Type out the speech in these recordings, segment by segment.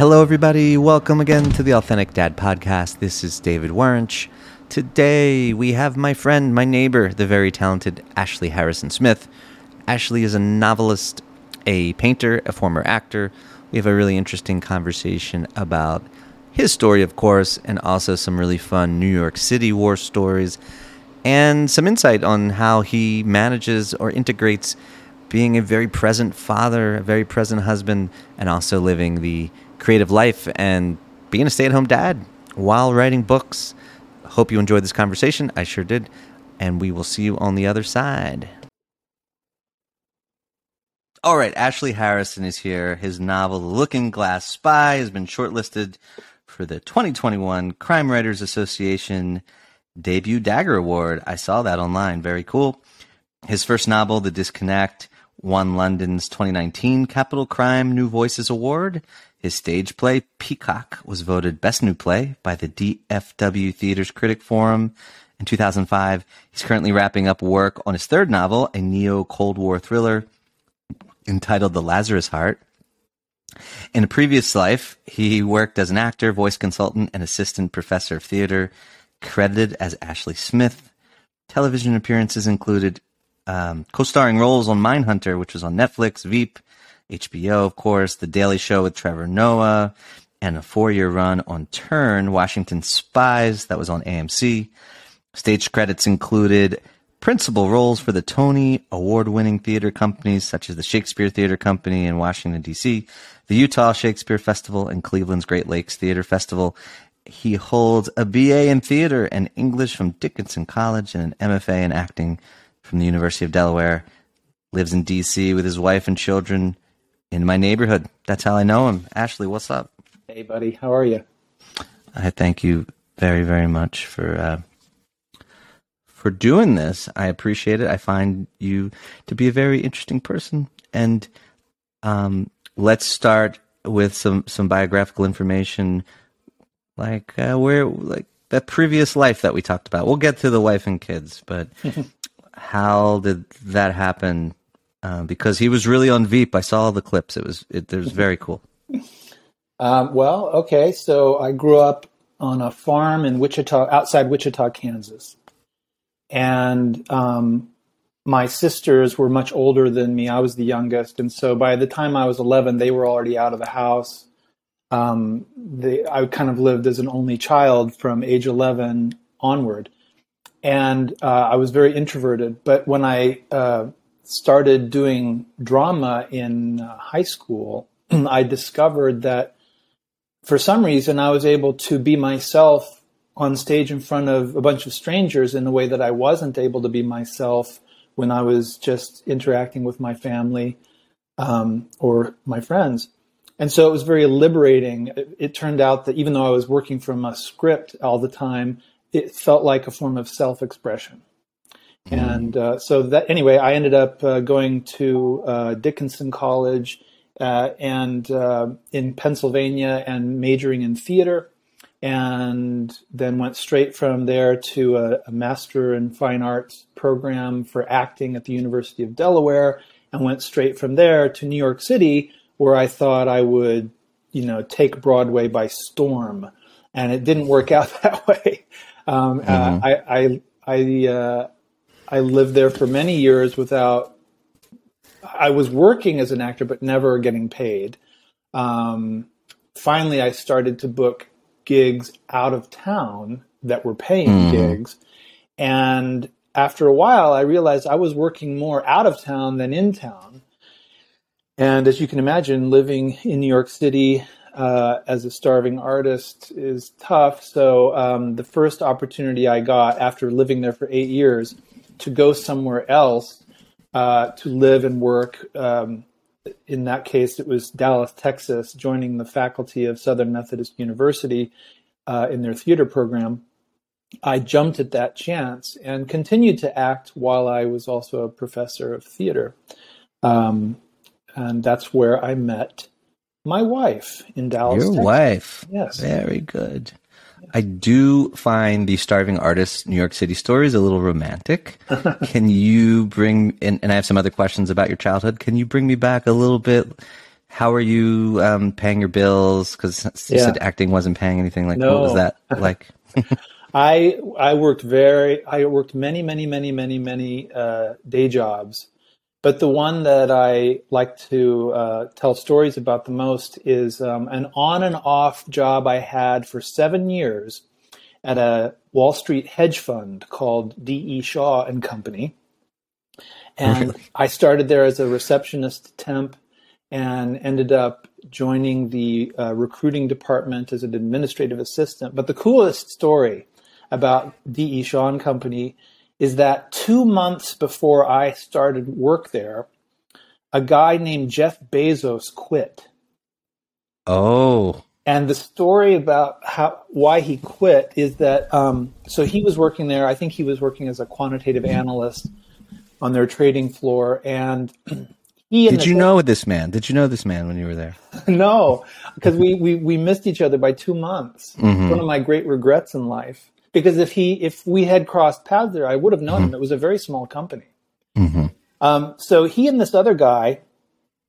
Hello, everybody. Welcome again to the Authentic Dad Podcast. This is David Warrench. Today, we have my friend, my neighbor, the very talented Ashley Harrison Smith. Ashley is a novelist, a painter, a former actor. We have a really interesting conversation about his story, of course, and also some really fun New York City war stories and some insight on how he manages or integrates being a very present father, a very present husband, and also living the creative life and being a stay at home dad while writing books. Hope you enjoyed this conversation. I sure did. And we will see you on the other side. All right, Ashley Harrison is here. His novel, The Looking Glass Spy, has been shortlisted for the 2021 Crime Writers Association debut Dagger Award. I saw that online. Very cool. His first novel, The Disconnect, won London's 2019 Capital Crime New Voices Award. His stage play, Peacock, was voted Best New Play by the DFW Theaters Critic Forum in 2005. He's currently wrapping up work on his third novel, a neo Cold War thriller entitled The Lazarus Heart. In a previous life, he worked as an actor, voice consultant, and assistant professor of theater, credited as Ashley Smith. Television appearances included um, co starring roles on Mindhunter, which was on Netflix, Veep, HBO, of course, The Daily Show with Trevor Noah, and a four year run on Turn, Washington Spies, that was on AMC. Stage credits included principal roles for the Tony award winning theater companies such as the Shakespeare Theater Company in Washington, D.C., the Utah Shakespeare Festival, and Cleveland's Great Lakes Theater Festival. He holds a BA in theater and English from Dickinson College and an MFA in acting from the University of Delaware. Lives in D.C. with his wife and children in my neighborhood. That's how I know him. Ashley, what's up? Hey, buddy. How are you? I thank you very, very much for uh, for doing this. I appreciate it. I find you to be a very interesting person. And um, let's start with some some biographical information, like uh, where like that previous life that we talked about. We'll get to the wife and kids, but how did that happen? Uh, because he was really on Veep. I saw all the clips. It was it, it was very cool. Um, well, okay. So I grew up on a farm in Wichita, outside Wichita, Kansas, and um, my sisters were much older than me. I was the youngest, and so by the time I was eleven, they were already out of the house. Um, they, I kind of lived as an only child from age eleven onward, and uh, I was very introverted. But when I uh, started doing drama in uh, high school, I discovered that for some reason I was able to be myself on stage in front of a bunch of strangers in a way that I wasn't able to be myself when I was just interacting with my family um, or my friends. And so it was very liberating. It, it turned out that even though I was working from a script all the time, it felt like a form of self expression. Mm. And uh, so that anyway, I ended up uh, going to uh, Dickinson College uh, and uh, in Pennsylvania and majoring in theater, and then went straight from there to a, a, master in fine arts program for acting at the University of Delaware, and went straight from there to New York City, where I thought I would, you know, take Broadway by storm, and it didn't work out that way. Um, uh, mm-hmm. I I I I lived there for many years without. I was working as an actor, but never getting paid. Um, finally, I started to book gigs out of town that were paying mm. gigs, and after a while, I realized I was working more out of town than in town. And as you can imagine, living in New York City uh, as a starving artist is tough. So um, the first opportunity I got after living there for eight years to go somewhere else uh, to live and work. Um, in that case, it was Dallas, Texas, joining the faculty of Southern Methodist University uh, in their theater program. I jumped at that chance and continued to act while I was also a professor of theater. Um, and that's where I met my wife in Dallas. Your Texas. wife. Yes. Very good. I do find the starving artist New York City stories a little romantic. Can you bring and, and I have some other questions about your childhood. Can you bring me back a little bit how are you um, paying your bills? Because you Yeah. said acting wasn't paying anything. Like, No. what was that like? I I worked very I worked many many many many many uh, day jobs, but the one that I like to uh, tell stories about the most is um, an on and off job I had for seven years at a Wall Street hedge fund called D. E. Shaw and Company, and? I started there as a receptionist temp, and ended up joining the uh, recruiting department as an administrative assistant. But the coolest story about D.E. Shaw and Company is that two months before I started work there, a guy named Jeff Bezos quit. Oh, And the story about how why he quit is that um, so he was working there. I think he was working as a quantitative analyst on their trading floor, and he and did you know this man? Did you know this man when you were there? no, because we, we we missed each other by two months. Mhm. One of my great regrets in life. Because if he if we had crossed paths there, I would have known him. It was a very small company. hmm Um, so he and this other guy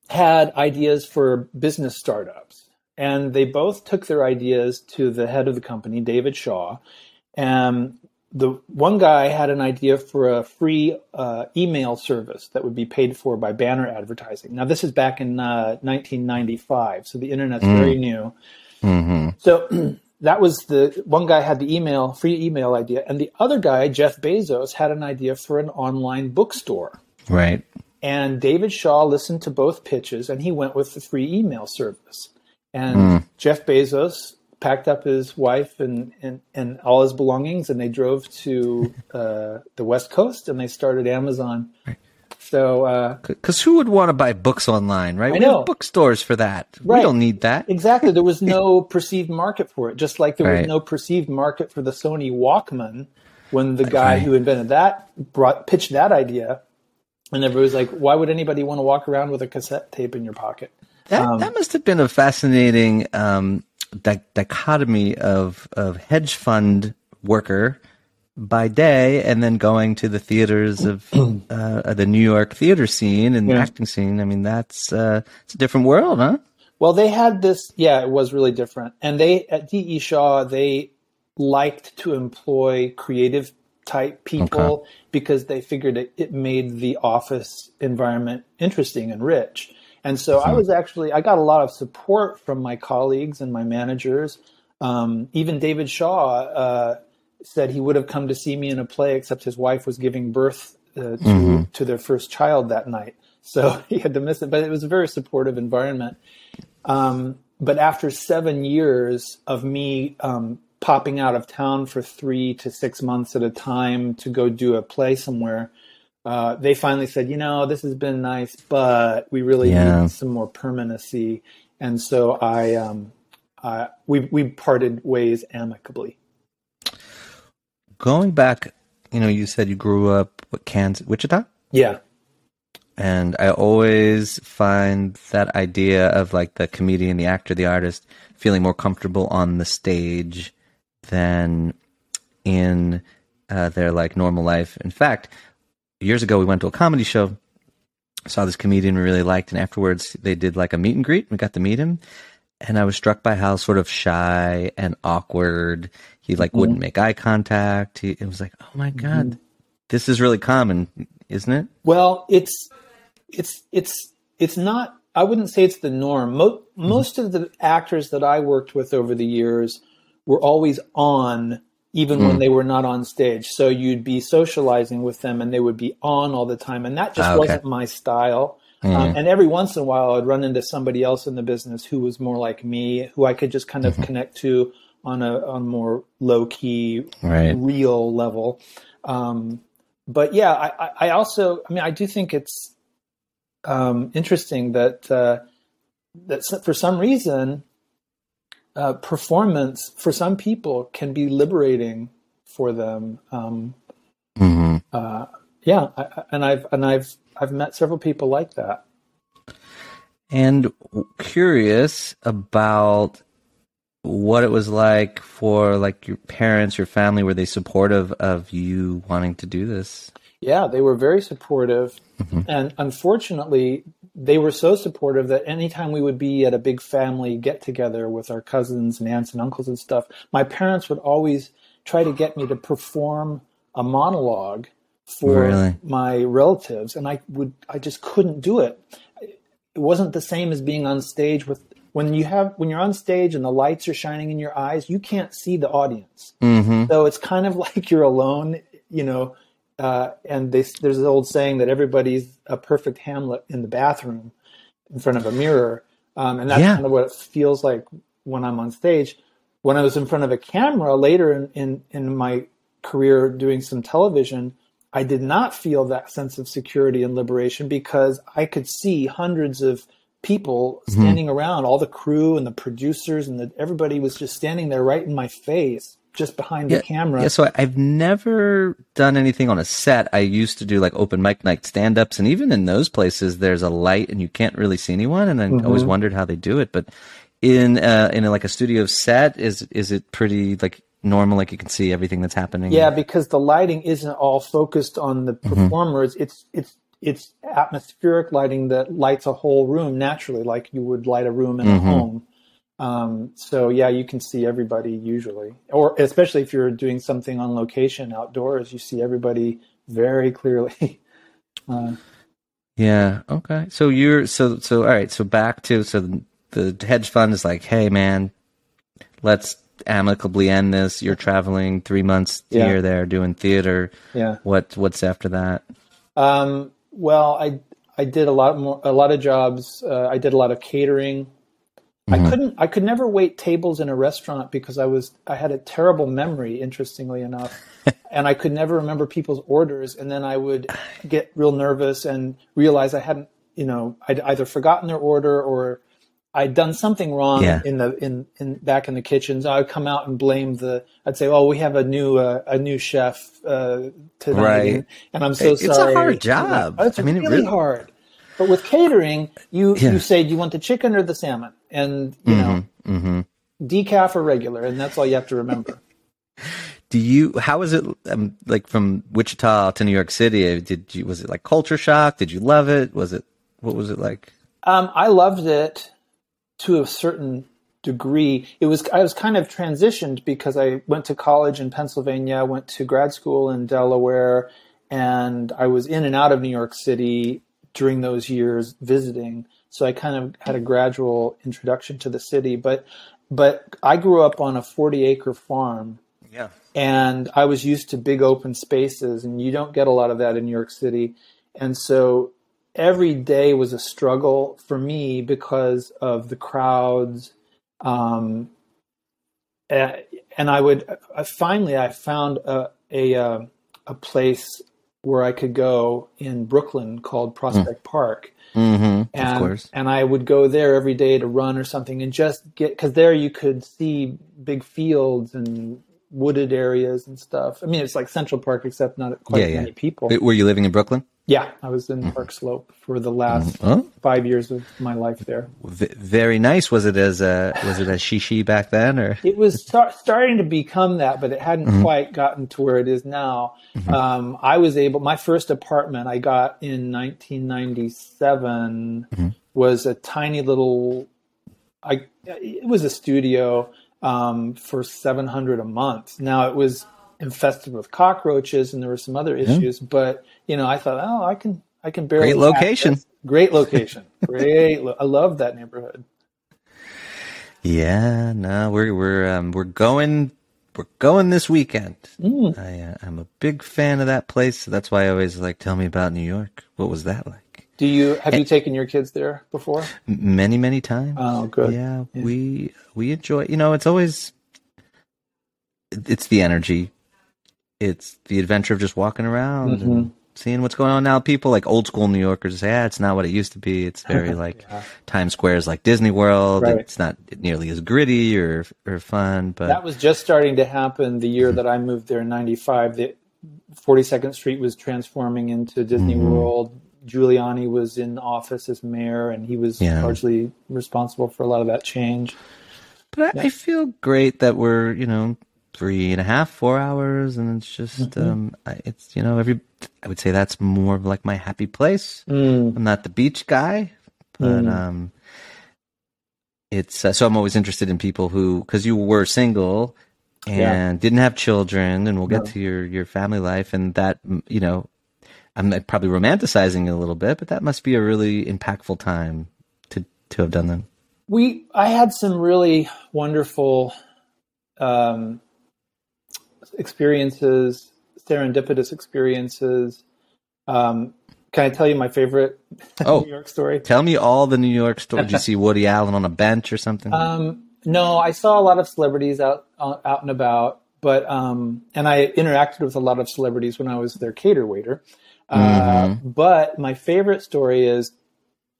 had ideas for business startups, and they both took their ideas to the head of the company, David Shaw. And the one guy had an idea for a free uh, email service that would be paid for by banner advertising. Now, this is back in uh, 1995, so the internet's very new. hmm So that was the one guy had the email, free email idea, and the other guy, Jeff Bezos, had an idea for an online bookstore. Right. And David Shaw listened to both pitches and he went with the free email service. And Jeff Bezos packed up his wife and, and, and all his belongings and they drove to uh, the West Coast and they started Amazon. So, uh, Because who would want to buy books online, right? I we have bookstores for that. Right. We don't need that. exactly, there was no perceived market for it, just like there was no perceived market for the Sony Walkman when the guy Right. who invented that brought pitched that idea. And everybody was like, why would anybody want to walk around with a cassette tape in your pocket? That, Um, that must have been a fascinating um, di- dichotomy of of hedge fund worker by day, and then going to the theaters of uh, the New York theater scene and Yeah. acting scene. I mean, that's uh, it's a different world, huh? Well, they had this. Yeah, it was really different. And they at D.E. Shaw, they liked to employ creative type people because they figured it, it made the office environment interesting and rich. And so I was actually I got a lot of support from my colleagues and my managers. Um, even David Shaw uh, said he would have come to see me in a play, except his wife was giving birth uh, to to their first child that night, so he had to miss it. But it was a very supportive environment. Um, but after seven years of me um, popping out of town for three to six months at a time to go do a play somewhere, uh, they finally said, you know, this has been nice, but we really Yeah. need some more permanency. And so I, um, uh, we we parted ways amicably. Going back, you know, you said you grew up with Kansas, Wichita, Yeah, and I always find that idea of like the comedian, the actor, the artist feeling more comfortable on the stage than in uh, their like normal life. In fact, years ago we went to a comedy show, saw this comedian we really liked, and afterwards they did like a meet and greet. We got to meet him, and I was struck by how sort of shy and awkward he like wouldn't make eye contact. He, it was like, oh my god, mm-hmm. this is really common, isn't it? Well, it's it's it's it's not. I wouldn't say it's the norm. Mo- mm-hmm. most of the actors that I worked with over the years were always on, even when mm. they were not on stage. So you'd be socializing with them, and they would be on all the time, and that just Ah, okay. wasn't my style. Um, mm-hmm. and every once in a while, I'd run into somebody else in the business who was more like me, who I could just kind of connect to on a on more low key, Right. real level. Um, but yeah, I, I- also, I mean, I do think it's um, interesting that uh, that for some reason, uh, performance for some people can be liberating for them. Um, Mm-hmm. uh, yeah, I- and I've and I've I've met several people like that. and curious about what it was like for like your parents, your family. Were they supportive of you wanting to do this? Yeah, they were very supportive, mm-hmm. and unfortunately, they were so supportive that anytime we would be at a big family get together with our cousins and aunts and uncles and stuff, my parents would always try to get me to perform a monologue for Really? my relatives, and I would I just couldn't do it. It wasn't the same as being on stage with when you have when you're on stage and the lights are shining in your eyes, you can't see the audience. Mm-hmm. So it's kind of like you're alone, you know. Uh, and they, there's an old saying that everybody's a perfect Hamlet in the bathroom in front of a mirror, um, and that's Yeah. kind of what it feels like when I'm on stage. When I was in front of a camera later in, in, in my career doing some television, I did not feel that sense of security and liberation because I could see hundreds of people Mm-hmm. standing around, all the crew and the producers, and the, everybody was just standing there right in my face, just behind the camera. Yeah, so I've never done anything on a set. I used to do like open mic night stand ups, and even in those places, there's a light and you can't really see anyone. And I Mm-hmm. always wondered how they do it. But in uh, in a, like a studio set, is is it pretty like normal? Like you can see everything that's happening. Yeah, because the lighting isn't all focused on the Mm-hmm. performers. It's it's it's atmospheric lighting that lights a whole room naturally, like you would light a room in Mm-hmm. a home. Um, so yeah, you can see everybody usually, or especially if you're doing something on location outdoors, you see everybody very clearly. Uh, Yeah. Okay. So you're so so all right. So back to so the, the hedge fund is like, hey man, let's amicably end this. You're traveling three months Yeah. here, there, doing theater. yeah. What what's after that? Um, well, I I did a lot more a lot of jobs. Uh, I did a lot of catering. I couldn't I could never wait tables in a restaurant because I was I had a terrible memory, interestingly enough, and I could never remember people's orders. And then I would get real nervous and realize I hadn't you know I'd either forgotten their order or I'd done something wrong Yeah. in the in, in back in the kitchens. I would come out and blame the. I'd say, "Oh, we have a new uh, a new chef uh, tonight," Right. and, and I'm so sorry. It's a hard job. It's I mean, it really, really- hard. But with catering, you Yeah. you say, "Do you want the chicken or the salmon?" And you know, Mm-hmm. decaf or regular, and that's all you have to remember. Do you? How was it? Um, like from Wichita to New York City? Did you? Was it like culture shock? Did you love it? Was it? What was it like? Um, I loved it to a certain degree. It was I was kind of transitioned because I went to college in Pennsylvania, went to grad school in Delaware, and I was in and out of New York City during those years visiting. So I kind of had a gradual introduction to the city, but but I grew up on a 40 acre farm Yeah. and I was used to big open spaces, and you don't get a lot of that in New York City. And so every day was a struggle for me because of the crowds. Um, and I would I finally I found a a, uh, a place where I could go in Brooklyn called Prospect Park, Mm-hmm. and and I would go there every day to run or something and just get because there you could see big fields and wooded areas and stuff. I mean, it's like Central Park except not quite Yeah, as yeah. many people. Were you living in Brooklyn? Yeah, I was in Park Slope for the last five years of my life there. v- very nice. Was it as uh, was it as shishi back then, or It was start, starting to become that, but it hadn't Mm-hmm. quite gotten to where it is now. Um, I was able. My first apartment I got in 1997 Mm-hmm. was a tiny little. I it was a studio um, for 700 a month. Now it was infested with cockroaches and there were some other issues, but you know I thought, oh, I can I can barely Great location. this. Great location. Great. Lo- I love that neighborhood. yeah? No, we're we're um, we're going we're going this weekend. Mm. I uh, I'm a big fan of that place. So that's why I always like tell me about New York. What was that like? Do you have you taken your kids there before? Many many times. Oh, good. Yeah, we we enjoy. You know, it's always it's the energy. It's the adventure of just walking around Mm-hmm. and seeing what's going on now. People like old school New Yorkers say, "Yeah, it's not what it used to be." It's very like Times Square is like Disney World. Right. It's not nearly as gritty or or fun, but That was just starting to happen the year that I moved there in '95. The 42nd Street was transforming into Disney Mm-hmm. World. Giuliani was in office as mayor, and he was Yeah. largely responsible for a lot of that change. But I, I feel great that we're, you know, three and a half, four hours, and it's just, Mm-hmm. um, I, it's, you know, every, I would say that's more of like my happy place. Mm. I'm not the beach guy, but um, it's uh, so I'm always interested in people who because you were single and Yeah. didn't have children, and we'll get No. to your your family life, and that mm, you know, I'm probably romanticizing it a little bit, but that must be a really impactful time to to have done that. we I had some really wonderful um, experiences, serendipitous experiences. Um, can I tell you my favorite Oh. New York story? Tell me all the New York stories. Did you see Woody Allen on a bench or something? Um, no, I saw a lot of celebrities out out and about, but um, and I interacted with a lot of celebrities when I was their cater waiter. Uh, But my favorite story is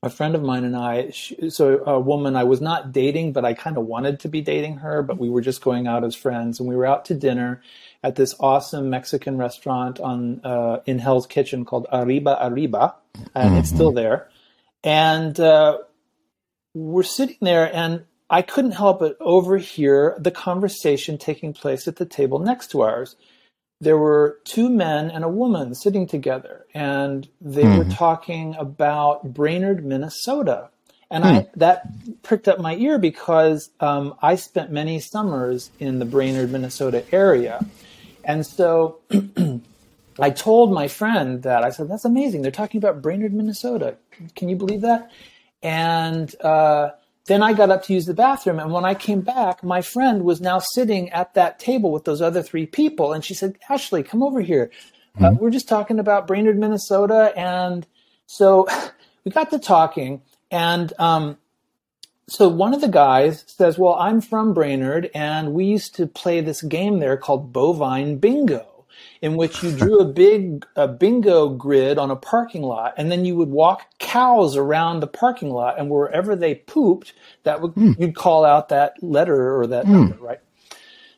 a friend of mine and I. She, so a woman I was not dating, but I kind of wanted to be dating her. But we were just going out as friends, and we were out to dinner at this awesome Mexican restaurant on uh, in Hell's Kitchen called Arriba Arriba, and it's still there. And uh, we're sitting there and I couldn't help but overhear the conversation taking place at the table next to ours. There were two men and a woman sitting together, and they were talking about Brainerd, Minnesota. And I, that pricked up my ear because um, I spent many summers in the Brainerd, Minnesota area. And so I told my friend that I said, "That's amazing. They're talking about Brainerd, Minnesota. Can you believe that?" And uh, then I got up to use the bathroom, and when I came back, my friend was now sitting at that table with those other three people, and she said, "Ashley, come over here. Uh, we're just talking about Brainerd, Minnesota." And so we got to talking, and um, so one of the guys says, "Well, I'm from Brainerd, and we used to play this game there called Bovine Bingo." In which you drew a big a bingo grid on a parking lot, and then you would walk cows around the parking lot, and wherever they pooped, that would you'd call out that letter or that number, right?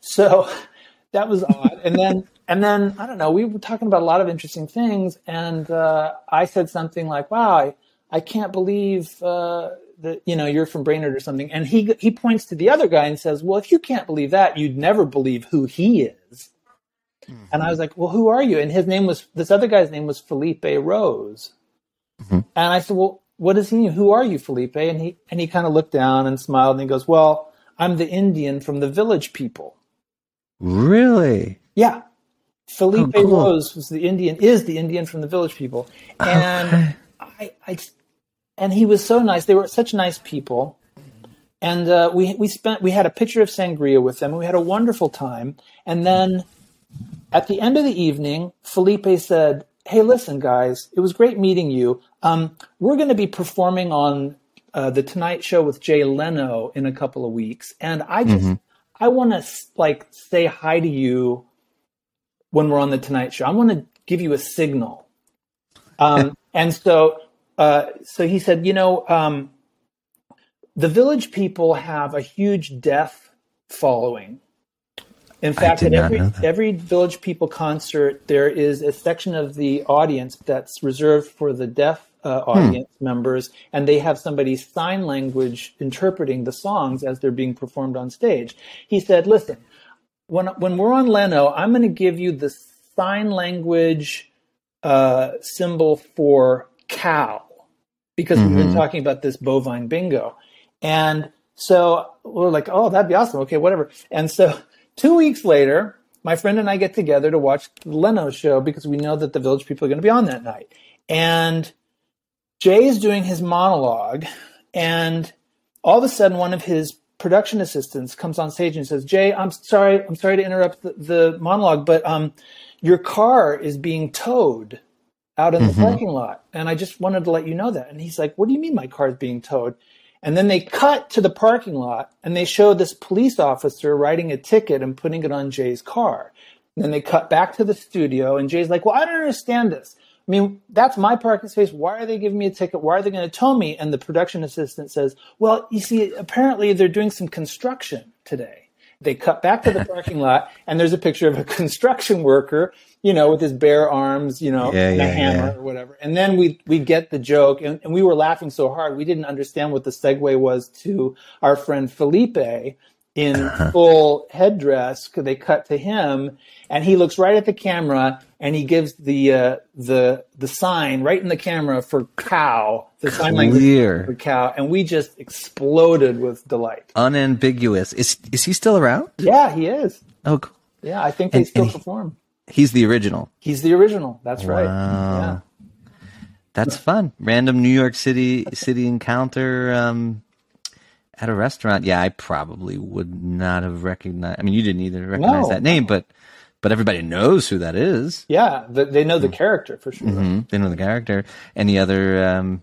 So that was odd. And then and then I don't know. We were talking about a lot of interesting things, and uh, I said something like, "Wow, I, I can't believe." Uh, that you know you're from Brainerd or something, and he he points to the other guy and says, "Well, if you can't believe that, you'd never believe who he is." And I was like, well, who are you? And his name was, this other guy's name was Felipe Rose. And I said, well, what does he mean? Who are you, Felipe? And he, and he kind of looked down and smiled and he goes, well, I'm the Indian from the village people. really? Yeah. Felipe Oh, cool. Rose was the Indian, is the Indian from the village people. And I, I, and he was so nice. They were such nice people. And uh, we, we spent, we had a picture of sangria with them and we had a wonderful time. And then at the end of the evening, Felipe said, Hey, listen, guys, it was great meeting you. Um, we're going to be performing on uh, the Tonight Show with Jay Leno in a couple of weeks, and I just I want to like say hi to you when we're on the Tonight Show. I want to give you a signal. Um, and so, uh, so he said, you know, um, the Village people have a huge deaf following. In fact, at every every Village People concert, there is a section of the audience that's reserved for the deaf uh, audience members, and they have somebody sign language interpreting the songs as they're being performed on stage. He said, "Listen, when when we're on Leno, I'm going to give you the sign language uh, symbol for cow because we've been talking about this bovine bingo, and so we're like, oh, that'd be awesome. Okay, whatever. And so two weeks later, my friend and I get together to watch the Leno show because we know that the village people are going to be on that night. And Jay's doing his monologue, and all of a sudden, one of his production assistants comes on stage and says, "Jay, I'm sorry, I'm sorry to interrupt the, the monologue, but um, your car is being towed out in the parking lot, and I just wanted to let you know that." And he's like, "What do you mean my car is being towed?" And then they cut to the parking lot and they show this police officer writing a ticket and putting it on Jay's car. And then they cut back to the studio and Jay's like, Well, I don't understand this. I mean, that's my parking space. Why are they giving me a ticket? Why are they going to tow me? And the production assistant says, Well, you see, apparently they're doing some construction today. They cut back to the parking lot and there's a picture of a construction worker, you know, with his bare arms, you know, Yeah, and a hammer yeah. or whatever. And then we we get the joke, and, and we were laughing so hard we didn't understand what the segue was to our friend Felipe in full headdress. They cut to him, and he looks right at the camera, and he gives the uh, the the sign right in the camera for cow. The sign language Clear. for cow, and we just exploded with delight. Unambiguous. Is is he still around? Yeah, he is. Oh, cool. Yeah, I think they And- still and he- he's the original. He's the original. That's right. Wow. Yeah. That's fun. Random New York City city encounter um, at a restaurant. Yeah, I probably would not have recognized. I mean, you didn't either recognize No, that name, but but everybody knows who that is. Yeah, they know the Hmm. character for sure. Mhm. They know the character. Any other? Um,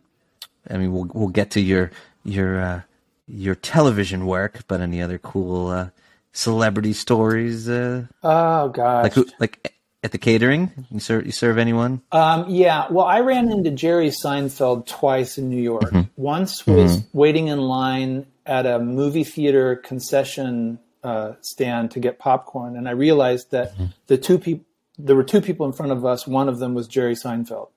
I mean, we'll we'll get to your your uh, your television work, but any other cool uh, celebrity stories? Uh, Oh gosh. like who? Like at the catering, you serve you serve anyone? Um, yeah, well, I ran into Jerry Seinfeld twice in New York. Once was waiting in line at a movie theater concession uh, stand to get popcorn, and I realized that the two people there were two people in front of us. One of them was Jerry Seinfeld,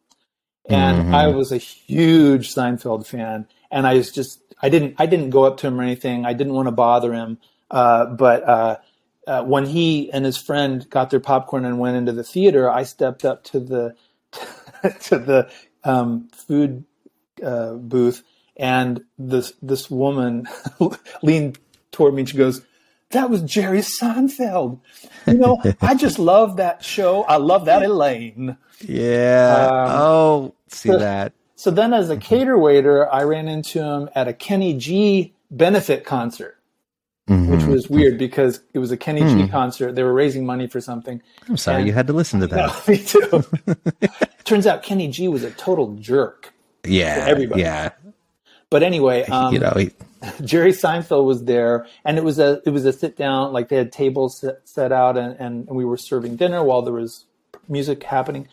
and I was a huge Seinfeld fan, and I was just I didn't I didn't go up to him or anything. I didn't want to bother him, uh, but. Uh, uh, when he and his friend got their popcorn and went into the theater, I stepped up to the to the um, food uh, booth, and this this woman leaned toward me and she goes, "That was Jerry Seinfeld." You know, I just love that show. I love that Elaine. Yeah. Um, oh, see so- that. So then, as a cater waiter, I ran into him at a Kenny G benefit concert, which Mhm. was weird because it was a Kenny G concert. They were raising money for something. I'm sorry and- you had to listen to that. No, me too. Turns out Kenny G was a total jerk. yeah. everybody. Yeah. But anyway, um, you know, he, Jerry Seinfeld was there, and it was a it was a sit down. Like they had tables set, set out, and, and we were serving dinner while there was music happening.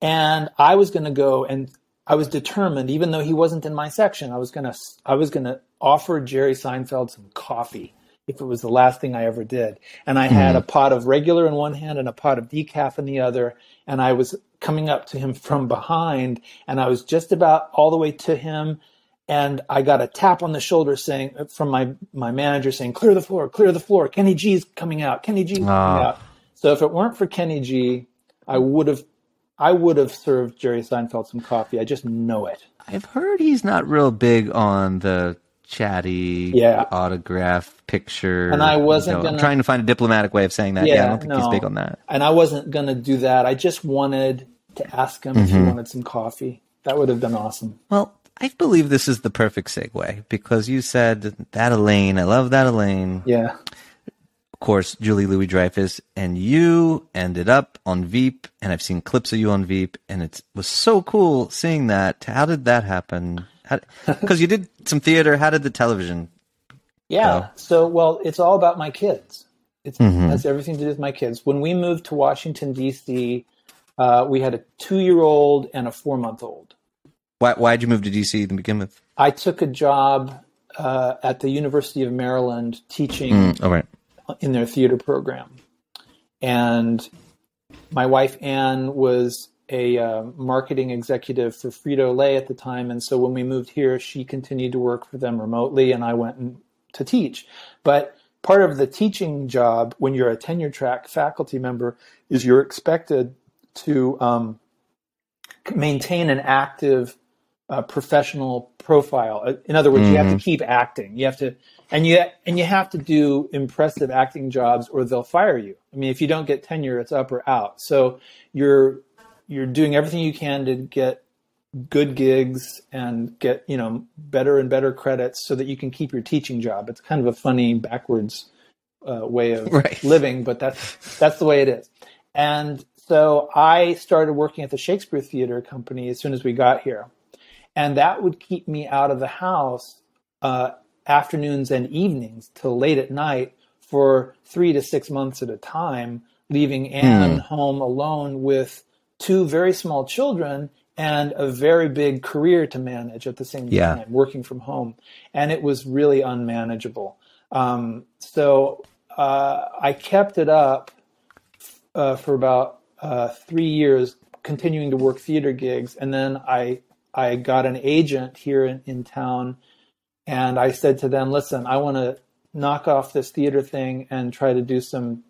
And I was going to go, and I was determined, even though he wasn't in my section, I was gonna I was gonna offer Jerry Seinfeld some coffee if it was the last thing I ever did. And I had a pot of regular in one hand and a pot of decaf in the other, and I was coming up to him from behind, and I was just about all the way to him and I got a tap on the shoulder saying from my my manager saying, "Clear the floor, clear the floor. Kenny G's coming out. Kenny G's coming Ah. out." So if it weren't for Kenny G, I would have I would have served Jerry Seinfeld some coffee. I just know it. I've heard he's not real big on the chatty Yeah. autograph picture. And I wasn't I'm gonna- trying to find a diplomatic way of saying that. Yeah, I don't think he's big on that. And I wasn't going to do that. I just wanted to ask him if Mm-hmm. he wanted some coffee. That would have been awesome. Well, I believe this is the perfect segue because you said that Elaine. I love that Elaine. Yeah. Of course, Julia Louis Dreyfus, and you ended up on Veep, and I've seen clips of you on Veep, and it was so cool seeing that. How did that happen? Because you did some theater. How did the television? Yeah. Oh. So, well, it's all about my kids. It Mm-hmm. has everything to do with my kids. When we moved to Washington D.C., uh, we had a two-year-old and a four-month-old. Why why'd you move to DC to begin with? I took a job uh, at the University of Maryland teaching Mm, all right. in their theater program, and my wife Anne was a uh, marketing executive for Frito Lay at the time, and so when we moved here, she continued to work for them remotely, and I went to teach. But part of the teaching job, when you're a tenure track faculty member, is you're expected to um, maintain an active uh, professional profile. Uh, In other words, you have to keep acting. You have to, and you and you have to do impressive acting jobs, or they'll fire you. I mean, if you don't get tenure, it's up or out. So you're you're doing everything you can to get good gigs and get you know better and better credits so that you can keep your teaching job. It's kind of a funny backwards uh, way of Right. living, but that's that's the way it is. And so I started working at the Shakespeare Theater Company as soon as we got here, and that would keep me out of the house uh, afternoons and evenings till late at night for three to six months at a time, leaving Anne home alone with two very small children and a very big career to manage at the same Yeah. time, working from home. And it was really unmanageable. Um, so uh, I kept it up uh, for about uh, three years, continuing to work theater gigs, and then I I got an agent here in, in town, and I said to them, "Listen, I want to knock off this theater thing and try to do some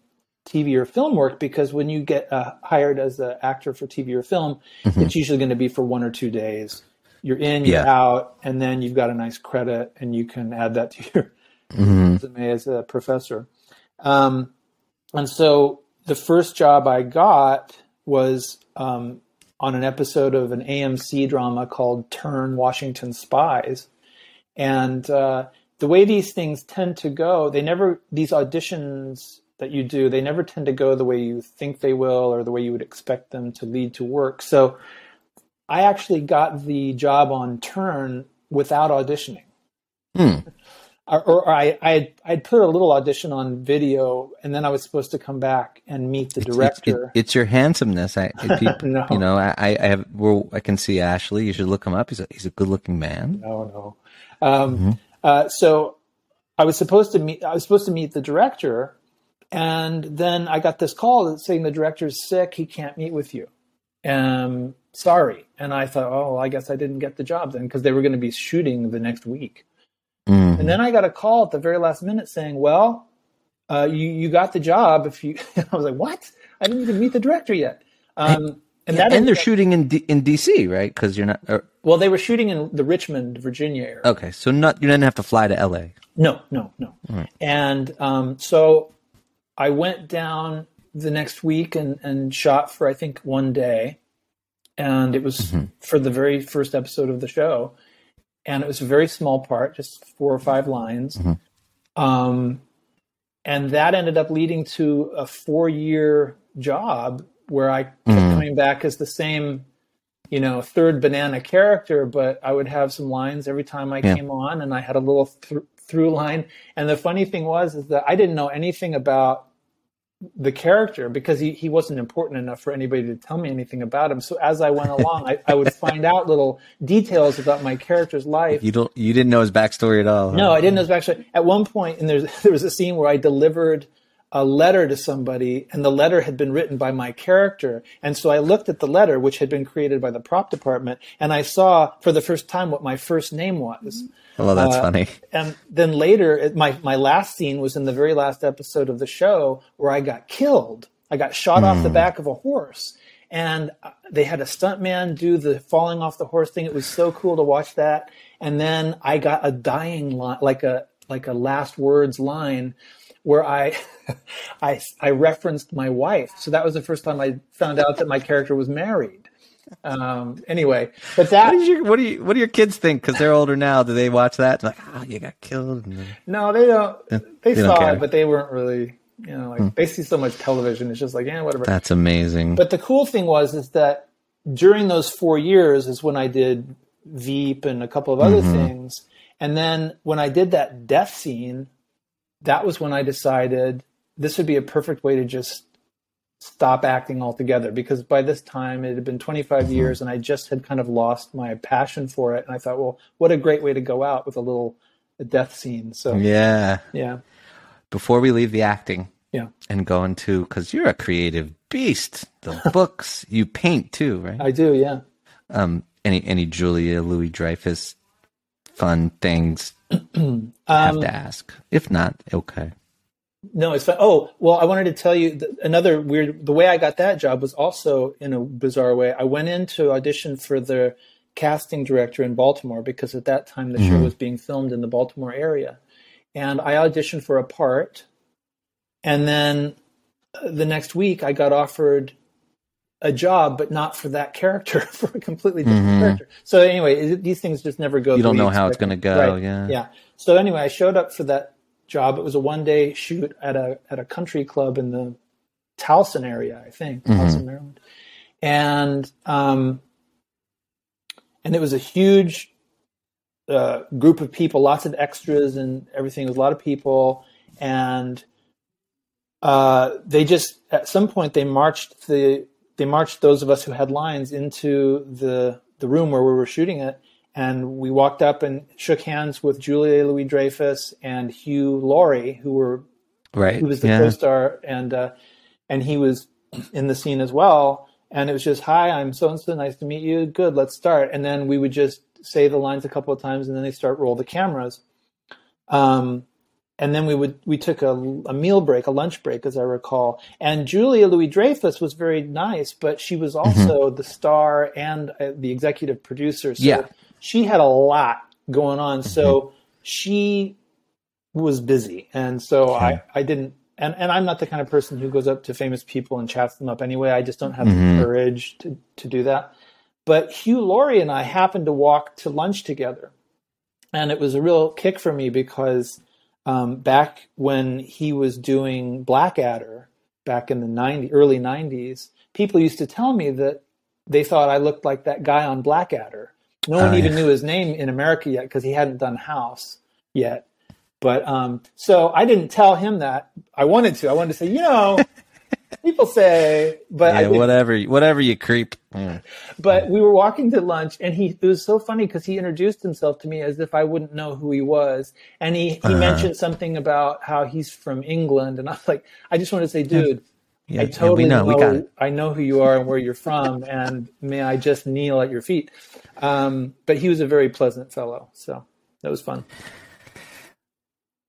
TV or film work because when you get uh, hired as an actor for TV or film, mm-hmm. it's usually going to be for one or two days. You're in, you're yeah. out, and then you've got a nice credit, and you can add that to your mm-hmm. resume as a professor. Um, and so the first job I got was um, on an episode of an AMC drama called Turn Washington Spies. And uh, the way these things tend to go, they never, these auditions that you do, they never tend to go the way you think they will or the way you would expect them to lead to work. So I actually got the job on Turn without auditioning. Hmm or, or I I'd, I'd put a little audition on video, and then I was supposed to come back and meet the director. It's, it, it's your handsomeness. I, people, no. you know, I, I have, I can see Ashley. You should look him up. He's a, he's a good looking man. No, no. Um, mm-hmm. uh, so I was supposed to meet. I was supposed to meet the director, and then I got this call saying the director's sick. He can't meet with you. Um, sorry. And I thought, oh, I guess I didn't get the job then because they were going to be shooting the next week. Mm-hmm. And then I got a call at the very last minute saying, "Well, uh, you you got the job." If you, I was like, "What? I didn't even meet the director yet." Um, and that and they're shooting in D- in DC, right? Because you're not. Or... Well, they were shooting in the Richmond, Virginia area. Okay, so not you didn't have to fly to L.A. No, no, no. Right. And um, so I went down the next week and and shot for I think one day, and it was mm-hmm. for the very first episode of the show and it was a very small part, just four or five lines. Mm-hmm. Um, and that ended up leading to a four year job where I kept mm-hmm. coming back as the same, you know, third banana character, but I would have some lines every time I yeah. came on, and I had a little th- through line. And the funny thing was is that I didn't know anything about the character because he, he wasn't important enough for anybody to tell me anything about him. So as I went along, I, I would find out little details about my character's life. You don't you didn't know his backstory at all. Huh? No, I didn't know his backstory. At one point, and there's there was a scene where I delivered a letter to somebody and the letter had been written by my character. And so I looked at the letter, which had been created by the prop department, and I saw for the first time what my first name was. Oh, that's uh, funny. And then later, my, my last scene was in the very last episode of the show where I got killed. I got shot mm. off the hmm. back of a horse. And uh, they had a stuntman do the falling off the horse thing. It was so cool to watch that. And then I got a dying line, like a, like a last words line where I, I, I referenced my wife. So that was the first time I found out that my character was married. Um, anyway, but that what, your, what do you what do your kids think? Because they're older now. Do they watch that? Like, oh, you got killed. No, they don't. They, they saw don't it, but they weren't really. You know, like hmm. they see so much television. It's just like, yeah, whatever. That's amazing. But the cool thing was is that during those four years is when I did Veep and a couple of other mm-hmm. things. And then when I did that death scene, that was when I decided this would be a perfect way to just stop acting altogether because by this time it had been 25 mm-hmm. years and I just had kind of lost my passion for it. And I thought, well, what a great way to go out with a little a death scene. So yeah, yeah. Before we leave the acting, yeah, and go into because you're a creative beast. The books you paint too, right? I do, yeah. Um, any any Julia Louis Dreyfus fun things um, have to ask. If not, okay. No, it's fine. Oh, well, I wanted to tell you another weird. The way I got that job was also in a bizarre way. I went in to audition for the casting director in Baltimore because at that time the mm-hmm. show was being filmed in the Baltimore area, and I auditioned for a part, and then uh, the next week I got offered a job, but not for that character, for a completely different mm-hmm. character. So anyway, these things just never go. You don't know how it's going to go. Right. Yeah. Yeah. So anyway, I showed up for that job. It was a one day shoot at a at a country club in the Towson area, I think, mm-hmm. Towson, Maryland, and um, and it was a huge uh, group of people, lots of extras and everything. It was a lot of people, and uh, they just at some point they marched the they marched those of us who had lines into the the room where we were shooting it and we walked up and shook hands with Julia Louis Dreyfus and Hugh Laurie, who were right. Who was the yeah. co-star, and uh, and he was in the scene as well. And it was just, "Hi, I'm so and so. Nice to meet you. Good, let's start." And then we would just say the lines a couple of times, and then they start roll the cameras. Um, and then we would we took a, a meal break, a lunch break, as I recall. And Julia Louis Dreyfus was very nice, but she was also the star and uh, the executive producer. So Yeah. She had a lot going on. So she was busy, and so I I didn't. And, and I'm not the kind of person who goes up to famous people and chats them up anyway. I just don't have Mhm. the courage to, to do that. But Hugh Laurie and I happened to walk to lunch together. And it was a real kick for me because um, back when he was doing Blackadder, back in the 90, early 90s, people used to tell me that they thought I looked like that guy on Blackadder. No one Oh, even yeah. knew his name in America yet because he hadn't done House yet. But um, so I didn't tell him that. I wanted to. I wanted to say, you know, people say, but Yeah, didn't. whatever, whatever you creep. Mm. But we were walking to lunch, and he it was so funny because he introduced himself to me as if I wouldn't know who he was, and he he Uh-huh. mentioned something about how he's from England, and I was like, I just want to say, dude. Yeah, I yeah, totally we know, we got it. I know who you are and where you're from, and may I just kneel at your feet. Um, but he was a very pleasant fellow, so that was fun.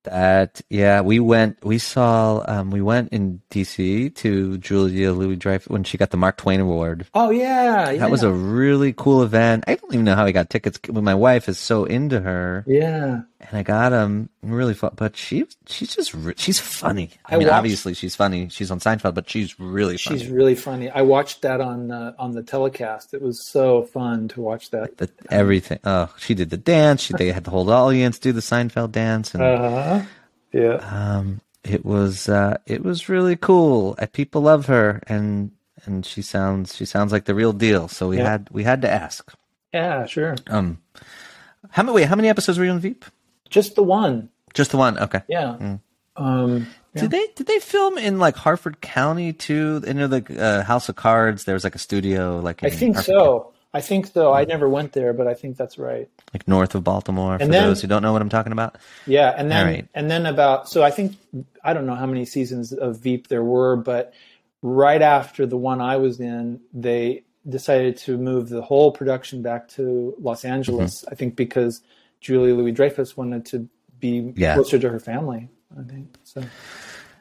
That yeah, we went. We saw. Um, we went in D.C. to Julia Louis Dreyfus when she got the Mark Twain Award. Oh yeah, yeah. That was a really cool event. I don't even know how I got tickets. But my wife is so into her, yeah. And I got them. Really fun. But she, she's just, re- she's funny. I, I mean, watched- obviously she's funny. She's on Seinfeld, but she's really funny. She's really funny. I watched that on uh, on the telecast. It was so fun to watch that. the, everything. Oh, she did the dance. She they had the whole audience do the Seinfeld dance, and Uh-huh. Yeah. um, it was uh, it was really cool. Uh, people love her, and and she sounds she sounds like the real deal. So we Yeah. had we had to ask. Yeah, sure. Um, how many wait? How many episodes were you on Veep? Just the one. Just the one. Okay. Yeah. Mm. Um, yeah. Did they did they film in like Harford County too? You know the uh, House of Cards. There was like a studio like I think Harford County, so. I think so. I never went there, but I think that's right. like north of Baltimore. For And then- those who don't know what I'm talking about. Yeah, and then right. and then about so I think I don't know how many seasons of Veep there were, but right after the one I was in, they decided to move the whole production back to Los Angeles. Mm-hmm. I think because Julia Louis Dreyfus wanted to be Yeah. closer to her family. I think so.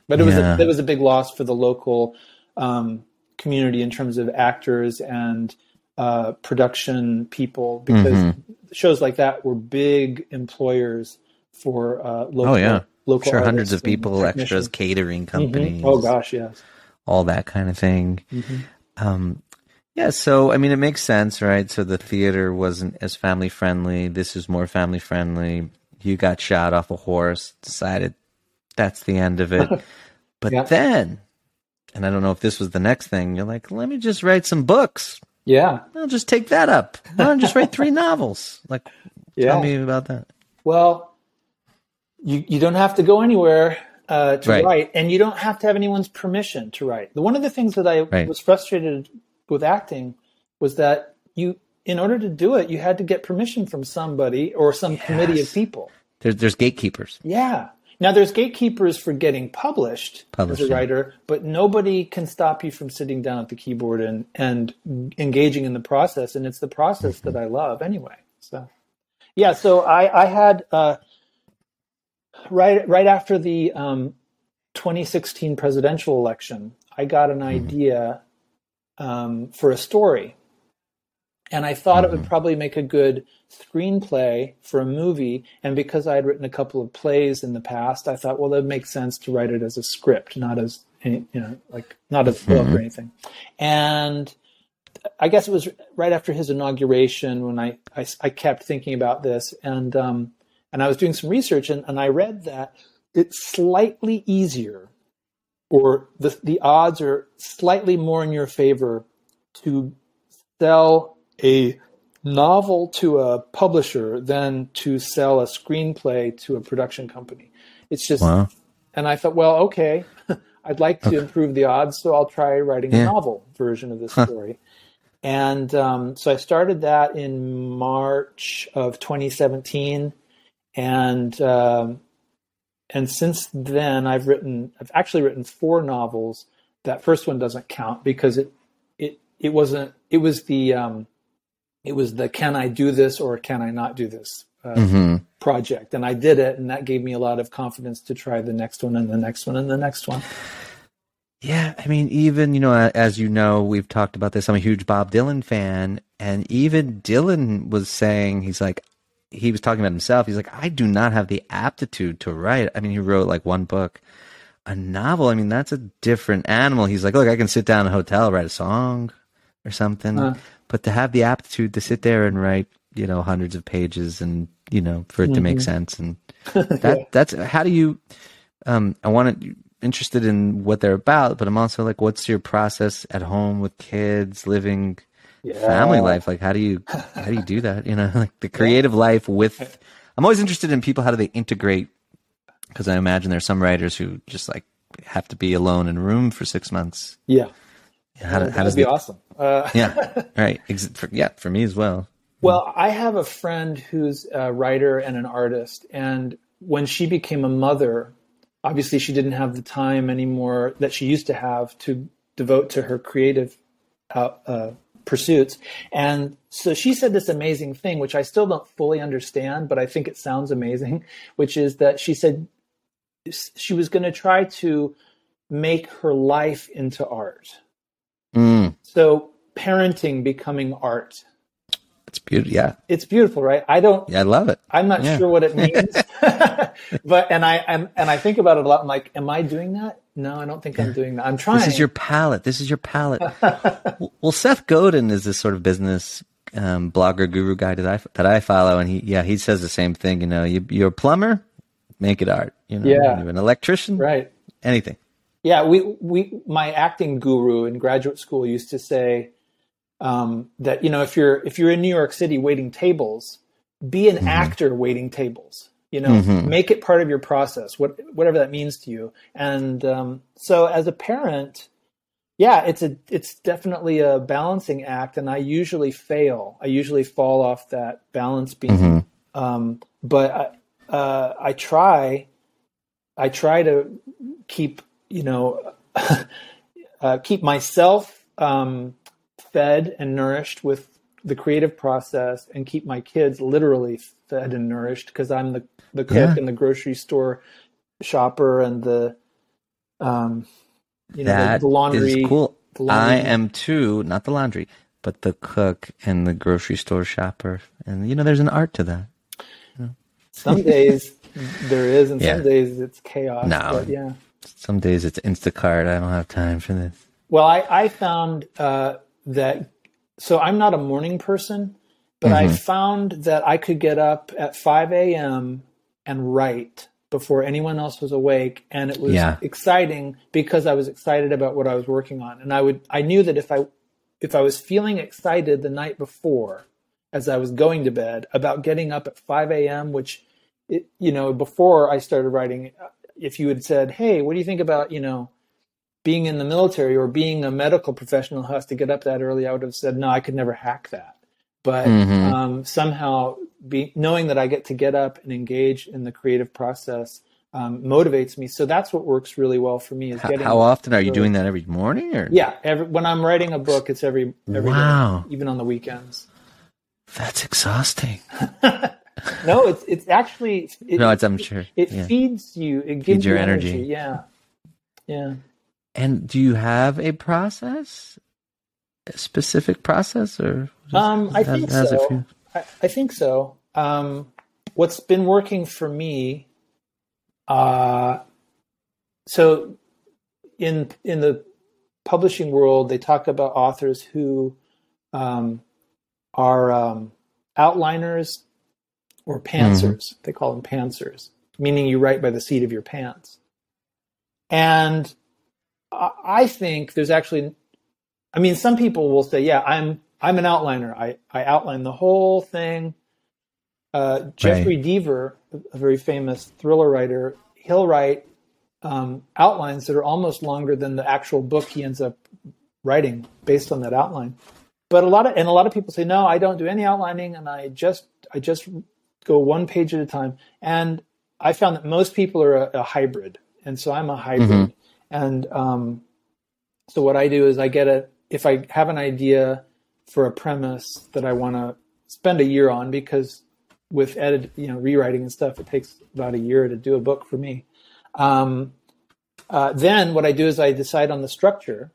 But it was Yeah. a, it was a big loss for the local um, community in terms of actors and uh, production people because Mhm. shows like that were big employers for uh, local. Oh yeah, local sure. Hundreds of people, extras, catering companies. Oh gosh, yes. all that kind of thing. Mhm. Um, yeah, so I mean, it makes sense, right? So the theater wasn't as family friendly. This is more family friendly. You got shot off a horse, decided that's the end of it. But Yeah. then, and I don't know if this was the next thing, you're like, let me just write some books. Yeah, I'll just take that up. Don't just write three novels? Like, yeah. tell me about that. Well, you you don't have to go anywhere uh, to Right. write, and you don't have to have anyone's permission to write. One of the things that I Right. was frustrated with acting was that you, in order to do it, you had to get permission from somebody or some committee of people. There's, there's gatekeepers. Yeah. Now there's gatekeepers for getting published Published, as a writer, but nobody can stop you from sitting down at the keyboard and and engaging in the process. And it's the process Mm-hmm. that I love anyway. So yeah, so I I had uh, right right after the um, 2016 presidential election, I got an idea um, for a story, and I thought it would probably make a good screenplay for a movie. And because I had written a couple of plays in the past, I thought, well, that makes sense to write it as a script, not as any, you know, like not as a book or anything. And I guess it was right after his inauguration when I I, I kept thinking about this, and um, and I was doing some research, and, and I read that it's slightly easier, or the the odds are slightly more in your favor to sell a novel to a publisher than to sell a screenplay to a production company. It's just, Wow. and I thought, well, okay, I'd like to improve the odds, so I'll try writing a novel version of this story. And um, so I started that in March of 2017, and um, and since then I've written, I've actually written four novels. That first one doesn't count because it it it wasn't. It was the um, it was the can I do this or can I not do this uh, hmm project, and I did it, and that gave me a lot of confidence to try the next one and the next one and the next one. Yeah, I mean, even you know, as you know, we've talked about this. I'm a huge Bob Dylan fan, and even Dylan was saying he's like, he was talking about himself. He's like, I do not have the aptitude to write. I mean, he wrote like one book, a novel. I mean, that's a different animal. He's like, look, I can sit down in a hotel, write a song or something, but to have the aptitude to sit there and write, you know, hundreds of pages and you know, for it to make sense and that that's how do you um i want to interested in what they're about but i'm also like what's your process at home with kids living family life like how do you how do you do that? You know like the creative life with i'm always interested in people how do they integrate? Because i imagine there's some writers who just like have to be alone in a room for six months. Yeah, how, do, how does be the, awesome. Uh, yeah right Ex- for, yeah for me as well. Well, I have a friend who's a writer and an artist, and when she became a mother, obviously she didn't have the time anymore that she used to have to devote to her creative uh, uh, pursuits. And so she said this amazing thing, which I still don't fully understand, but I think it sounds amazing, which is that she said she was going to try to make her life into art. mm, So parenting becoming art. it's beautiful yeah It's beautiful, right? I don't yeah i love it I'm not Yeah. sure what it means, but and I and, and I think about it a lot. I'm like, am I doing that? No, I don't think I'm doing that. I'm trying. This is your palette. This is your palette. well, Seth Godin is this sort of business um, blogger guru guy that I that I follow, and he yeah he says the same thing. You know, you, you're a plumber, make it art. You know, Yeah. you're an electrician, right. anything. Yeah, we we my acting guru in graduate school used to say um, that you know if you're if you're in New York City waiting tables, be Mm-hmm. an actor waiting tables. You know, make it part of your process, what whatever that means to you. And um, so, as a parent, yeah, it's a it's definitely a balancing act, and I usually fail. I usually fall off that balance beam. Um, but I, uh, I try, I try to keep you know uh, keep myself um, fed and nourished with the creative process, and keep my kids literally fed and nourished because I'm the the cook Yeah. and the grocery store shopper and the um, you know the, That the laundry. is cool. the laundry- I am too, not the laundry, but the cook and the grocery store shopper, and you know, there's an art to that. Some days there is, and Yeah. some days it's chaos. No. but yeah. Some days it's Instacart. I don't have time for this. Well, I, I found uh, that, so I'm not a morning person, but I mm-hmm. found that I could get up at 5 a.m. and write before anyone else was awake. And it was Yeah. exciting because I was excited about what I was working on. And I would, I knew that if I, if I was feeling excited the night before, as I was going to bed, about getting up at 5 a.m., which, it, you know, before I started writing, if you had said, Hey, what do you think about, you know, being in the military or being a medical professional who has to get up that early, I would have said, no, I could never hack that. But Mhm. um, somehow, be, knowing that I get to get up and engage in the creative process um, motivates me. So that's what works really well for me. Is How, getting how often are you doing that every morning or? Yeah, every, when I'm writing a book, it's every every day, Wow. even on the weekends. That's exhausting. No, it's it's actually it, No, it's, I'm sure. it yeah. feeds you. It gives your you energy. Yeah, yeah. And do you have a process, specific process, or just- Um, I how- think so. I, I think so. Um, what's been working for me, uh, so in in the publishing world, they talk about authors who um, are um, outliners or pantsers. They call them pantsers, meaning you write by the seat of your pants. And I think there's actually I mean, some people will say, "Yeah, I'm I'm an outliner. I I outline the whole thing." Uh, Jeffery Deaver, a very famous thriller writer, he'll write um, outlines that are almost longer than the actual book he ends up writing based on that outline. But a lot of and a lot of people say, "No, I don't do any outlining, and I just I just go one page at a time." And I found that most people are a, a hybrid, and so I'm a hybrid. And um, so what I do is I get a if I have an idea for a premise that I want to spend a year on because with edit, you know, rewriting and stuff, it takes about a year to do a book for me. Um, uh, then what I do is I decide on the structure.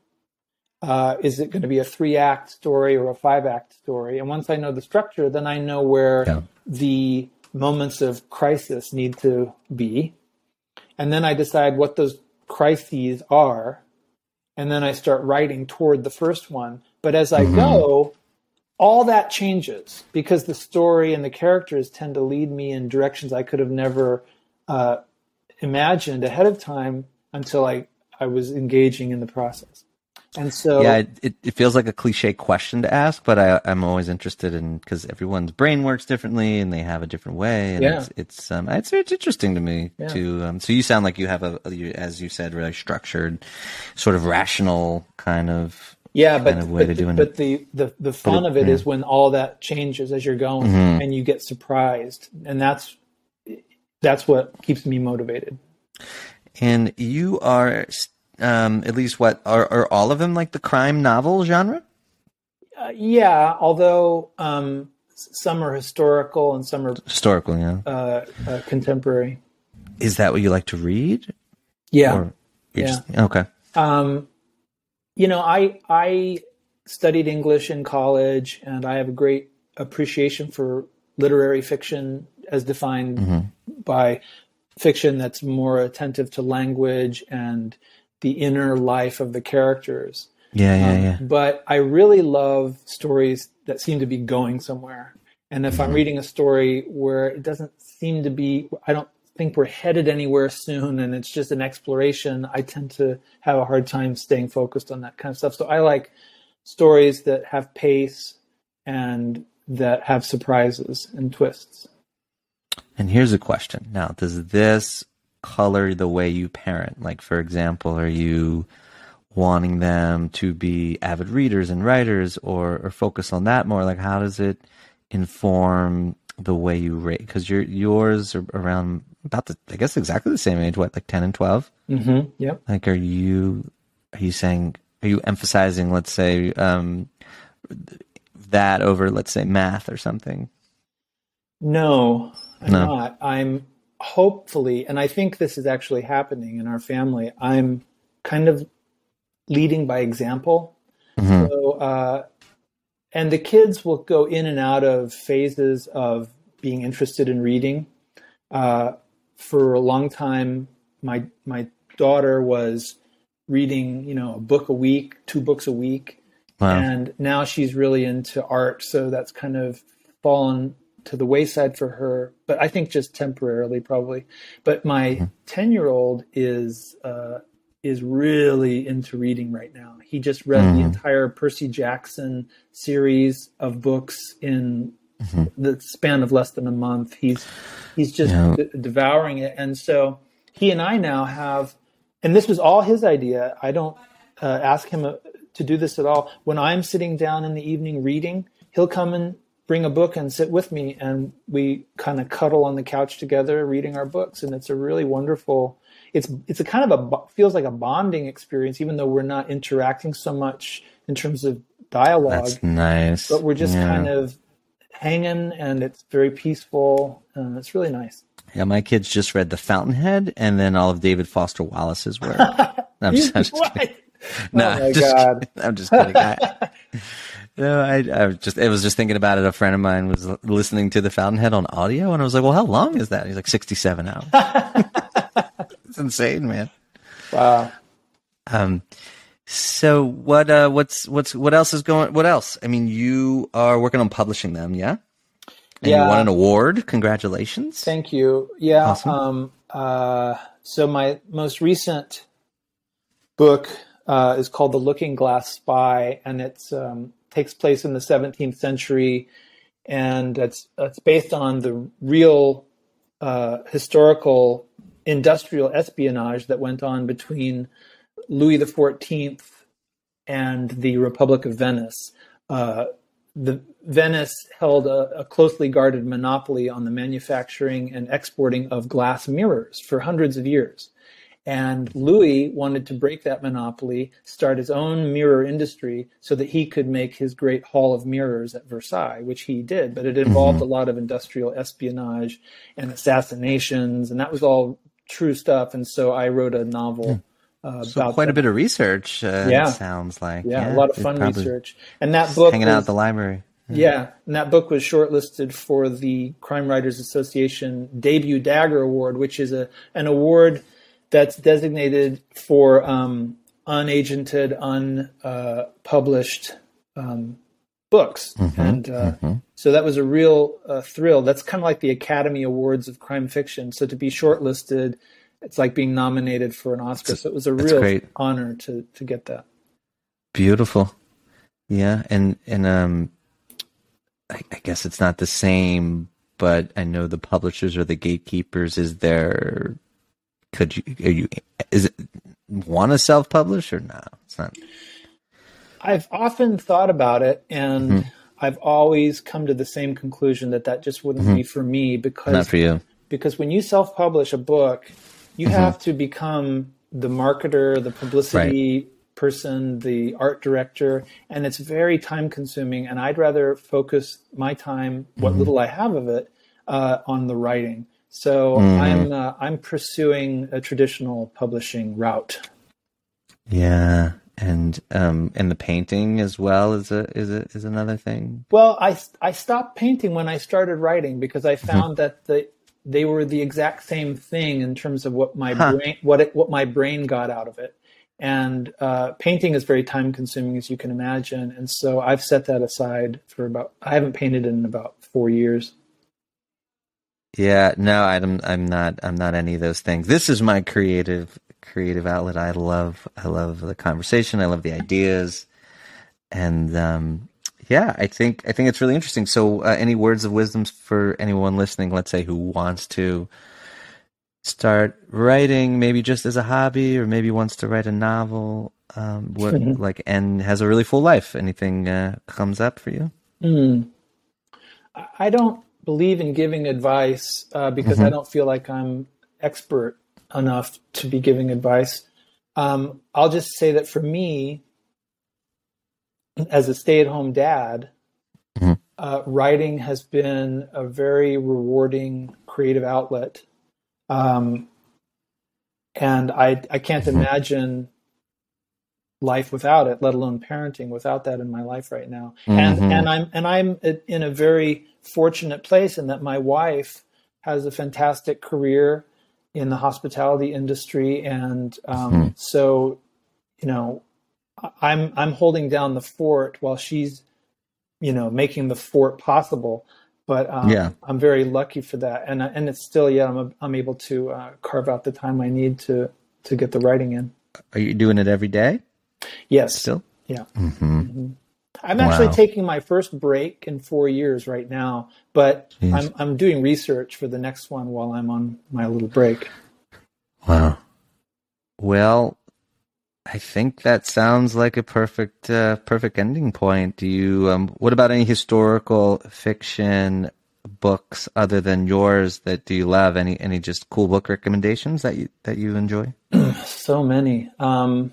Uh, is it going to be a three act story or a five act story? And once I know the structure, then I know where yeah. the moments of crisis need to be. And then I decide what those crises are. And then I start writing toward the first one. But as I mm-hmm. go, all that changes because the story and the characters tend to lead me in directions I could have never uh, imagined ahead of time until I, I was engaging in the process. And so, yeah, it, it feels like a cliche question to ask, but I, I'm always interested in because everyone's brain works differently and they have a different way. And yeah. it's, it's, um, it's, it's interesting to me yeah. to, um, so you sound like you have a, you, as you said, really structured, sort of rational kind of, yeah, but, kind of but, the, but the, the, the fun it, of it yeah. is when all that changes as you're going mm-hmm. and you get surprised. And that's, that's what keeps me motivated. And you are, um, at least what are, are all of them like the crime novel genre? Uh, yeah, although um, some are historical and some are historical, yeah, uh, uh, contemporary. Is that what you like to read? Yeah, yeah. Just, okay. Um, you know, I I studied English in college, and I have a great appreciation for literary fiction as defined mm-hmm. by fiction that's more attentive to language and the inner life of the characters. Yeah, yeah, um, yeah. But I really love stories that seem to be going somewhere. And if mm-hmm. I'm reading a story where it doesn't seem to be, I don't think we're headed anywhere soon and it's just an exploration, I tend to have a hard time staying focused on that kind of stuff. So I like stories that have pace and that have surprises and twists. And here's a question. Now, does this color the way you parent? Like, for example, are you wanting them to be avid readers and writers or, or focus on that more? Like, how does it inform the way you rate? Because your yours are around about the, I guess, exactly the same age, what, like 10 and 12? Mm-hmm. Yep. Like, are you, are you saying, are you emphasizing, let's say, um, that over, let's say, math or something? No, I'm no. not. I'm hopefully, and I think this is actually happening in our family. I'm kind of leading by example. Mm-hmm. So, uh, and the kids will go in and out of phases of being interested in reading. Uh, for a long time, my my daughter was reading, you know, a book a week, two books a week, wow. and now she's really into art. So that's kind of fallen to the wayside for her, but I think just temporarily probably. But my 10 mm-hmm. year old is, uh, is really into reading right now. He just read mm-hmm. the entire Percy Jackson series of books in mm-hmm. the span of less than a month. He's he's just yeah. d- devouring it, and so he and I now have, and this was all his idea. I don't uh, ask him uh, to do this at all. When I'm sitting down in the evening reading, he'll come and bring a book and sit with me and we kind of cuddle on the couch together reading our books and it's a really wonderful it's it's a kind of a feels like a bonding experience even though we're not interacting so much in terms of dialogue. That's nice. But we're just yeah. kind of hanging and it's very peaceful and it's really nice. Yeah my kids just read the fountainhead and then all of david foster wallace's work. I'm just, I'm just kidding. no, oh just, I'm just kidding. I, no, I, I was just, I was just thinking about it. A friend of mine was listening to the Fountainhead on audio, and I was like, "Well, how long is that?" He's like, "67 hours." it's insane, man. Wow. Um. So what? Uh. What's what's what else is going? What else? I mean, you are working on publishing them, yeah? And yeah. you won an award. Congratulations. Thank you. Yeah. Awesome. Um. Uh. So my most recent book uh, is called The Looking Glass Spy, and it's um, takes place in the 17th century, and it's it's based on the real uh, historical industrial espionage that went on between Louis XIV and the Republic of Venice. Uh, the Venice held a, a, closely guarded monopoly on the manufacturing and exporting of glass mirrors for hundreds of years. And Louis wanted to break that monopoly, start his own mirror industry so that he could make his great hall of mirrors at Versailles, which he did. But it involved mm-hmm. a lot of industrial espionage and assassinations, and that was all true stuff. And so I wrote a novel. Hmm. Uh, so quite that. a bit of research. Uh, yeah, sounds like yeah, yeah, a lot of fun research. And that book hanging was, out at the library. Yeah, and that book was shortlisted for the Crime Writers Association Debut Dagger Award, which is a an award that's designated for um, unagented, unpublished um, books, mm-hmm, and uh, mm-hmm. so that was a real uh, thrill. That's kind of like the Academy Awards of crime fiction. So to be shortlisted, it's like being nominated for an Oscar. So it was a real great. honor to to get that. Beautiful, yeah, and and um, I, I guess it's not the same, but I know the publishers or the gatekeepers. Is there could you are you is it want to self publish or no? It's not. I've often thought about it, and mm-hmm. I've always come to the same conclusion that that just wouldn't mm-hmm. be for me because not for you. Because when you self publish a book, you mm-hmm. have to become the marketer, the publicity right. person, the art director, and it's very time consuming. And I'd rather focus my time, what mm-hmm. little I have of it, uh, on the writing. So mm. I'm uh, I'm pursuing a traditional publishing route. Yeah, and um, and the painting as well is a is a, is another thing. Well, I I stopped painting when I started writing because I mm-hmm. found that the they were the exact same thing in terms of what my huh. brain what it, what my brain got out of it. And uh, painting is very time consuming, as you can imagine. And so I've set that aside for about. I haven't painted in about four years. Yeah, no, I'm I'm not I'm not any of those things. This is my creative creative outlet. I love I love the conversation. I love the ideas, and um, yeah, I think I think it's really interesting. So, uh, any words of wisdom for anyone listening? Let's say who wants to start writing, maybe just as a hobby, or maybe wants to write a novel. Um, what mm-hmm. like and has a really full life. Anything uh, comes up for you? Mm. I don't believe in giving advice uh, because mm-hmm. I don't feel like I'm expert enough to be giving advice. Um, I'll just say that for me, as a stay-at-home dad, mm-hmm. uh, writing has been a very rewarding creative outlet, um, and I I can't mm-hmm. imagine life without it, let alone parenting without that in my life right now. Mm-hmm. And and I'm and I'm in a very fortunate place in that my wife has a fantastic career in the hospitality industry, and um, mm-hmm. so you know I'm I'm holding down the fort while she's you know making the fort possible. But um, yeah, I'm very lucky for that, and and it's still yeah I'm I'm able to uh, carve out the time I need to to get the writing in. Are you doing it every day? Yes. Still? Yeah. Mm-hmm. Mm-hmm. I'm actually wow. taking my first break in four years right now, but I'm I'm doing research for the next one while I'm on my little break. Wow. Well, I think that sounds like a perfect uh, perfect ending point. Do you? Um, what about any historical fiction books other than yours that do you love? Any any just cool book recommendations that you that you enjoy? so many. Um,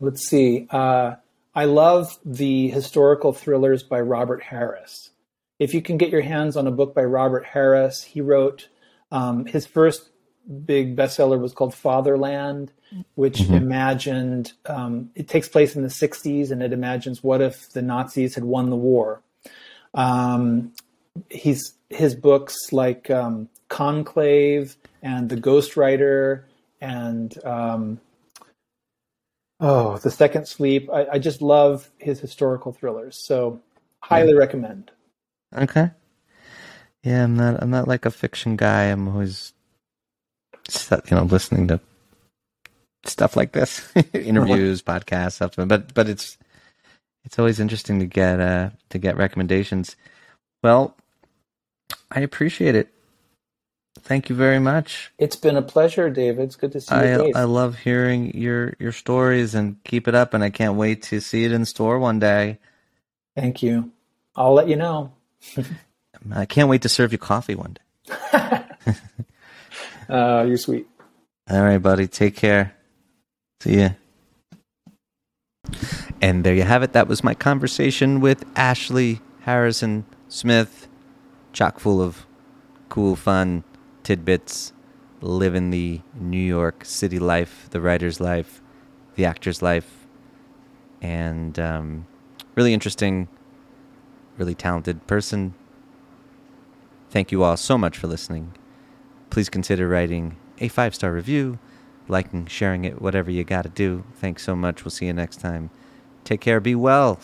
let's see. Uh, I love the historical thrillers by Robert Harris. If you can get your hands on a book by Robert Harris, he wrote um, his first big bestseller was called Fatherland, which mm-hmm. imagined um, it takes place in the 60s and it imagines what if the Nazis had won the war. Um, he's his books like um, Conclave and The Ghostwriter and um, Oh, The Second Sleep. I, I just love his historical thrillers. So highly yeah. recommend. Okay. Yeah, I'm not I'm not like a fiction guy. I'm always you know, listening to stuff like this. Interviews, podcasts, stuff. But but it's it's always interesting to get uh to get recommendations. Well, I appreciate it. Thank you very much. It's been a pleasure, David. It's good to see I, you. I love hearing your your stories and keep it up. And I can't wait to see it in store one day. Thank you. I'll let you know. I can't wait to serve you coffee one day. uh, you're sweet. All right, buddy. Take care. See ya. And there you have it. That was my conversation with Ashley Harrison Smith, chock full of cool, fun tidbits, living the New York City life, the writer's life, the actor's life, and um, really interesting, really talented person. Thank you all so much for listening. Please consider writing a five star review, liking, sharing it, whatever you got to do. Thanks so much. We'll see you next time. Take care. Be well.